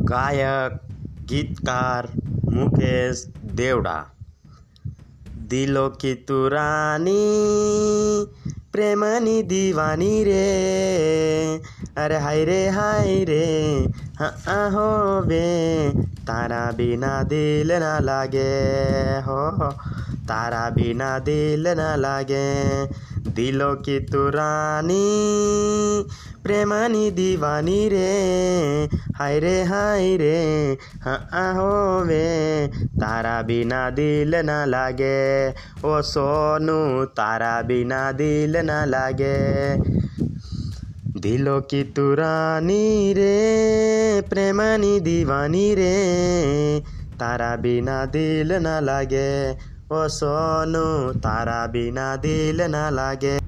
गायक, गीतकार मुकेश देवड़ा। दिलों की तुरानी प्रेमनी दीवानी रे। अरे हाय रे हाय रे हाँ हो बे। तारा बिना दिल ना लागे, हो तारा बिना दिल ना लागे। दिलों की तुरानी প্রেমানি দিবানি রে। হাই রে হাই রে হবে তারা বিনা দিল না লাগে। ও সোনু, তারা বিনা দিল না লাগে। দিল কি তুরানি রে, প্রেমানি দিবানি রে। তারা বিনা দিল না লাগে। ও সোনু, তারা বিনা দিল না লাগে।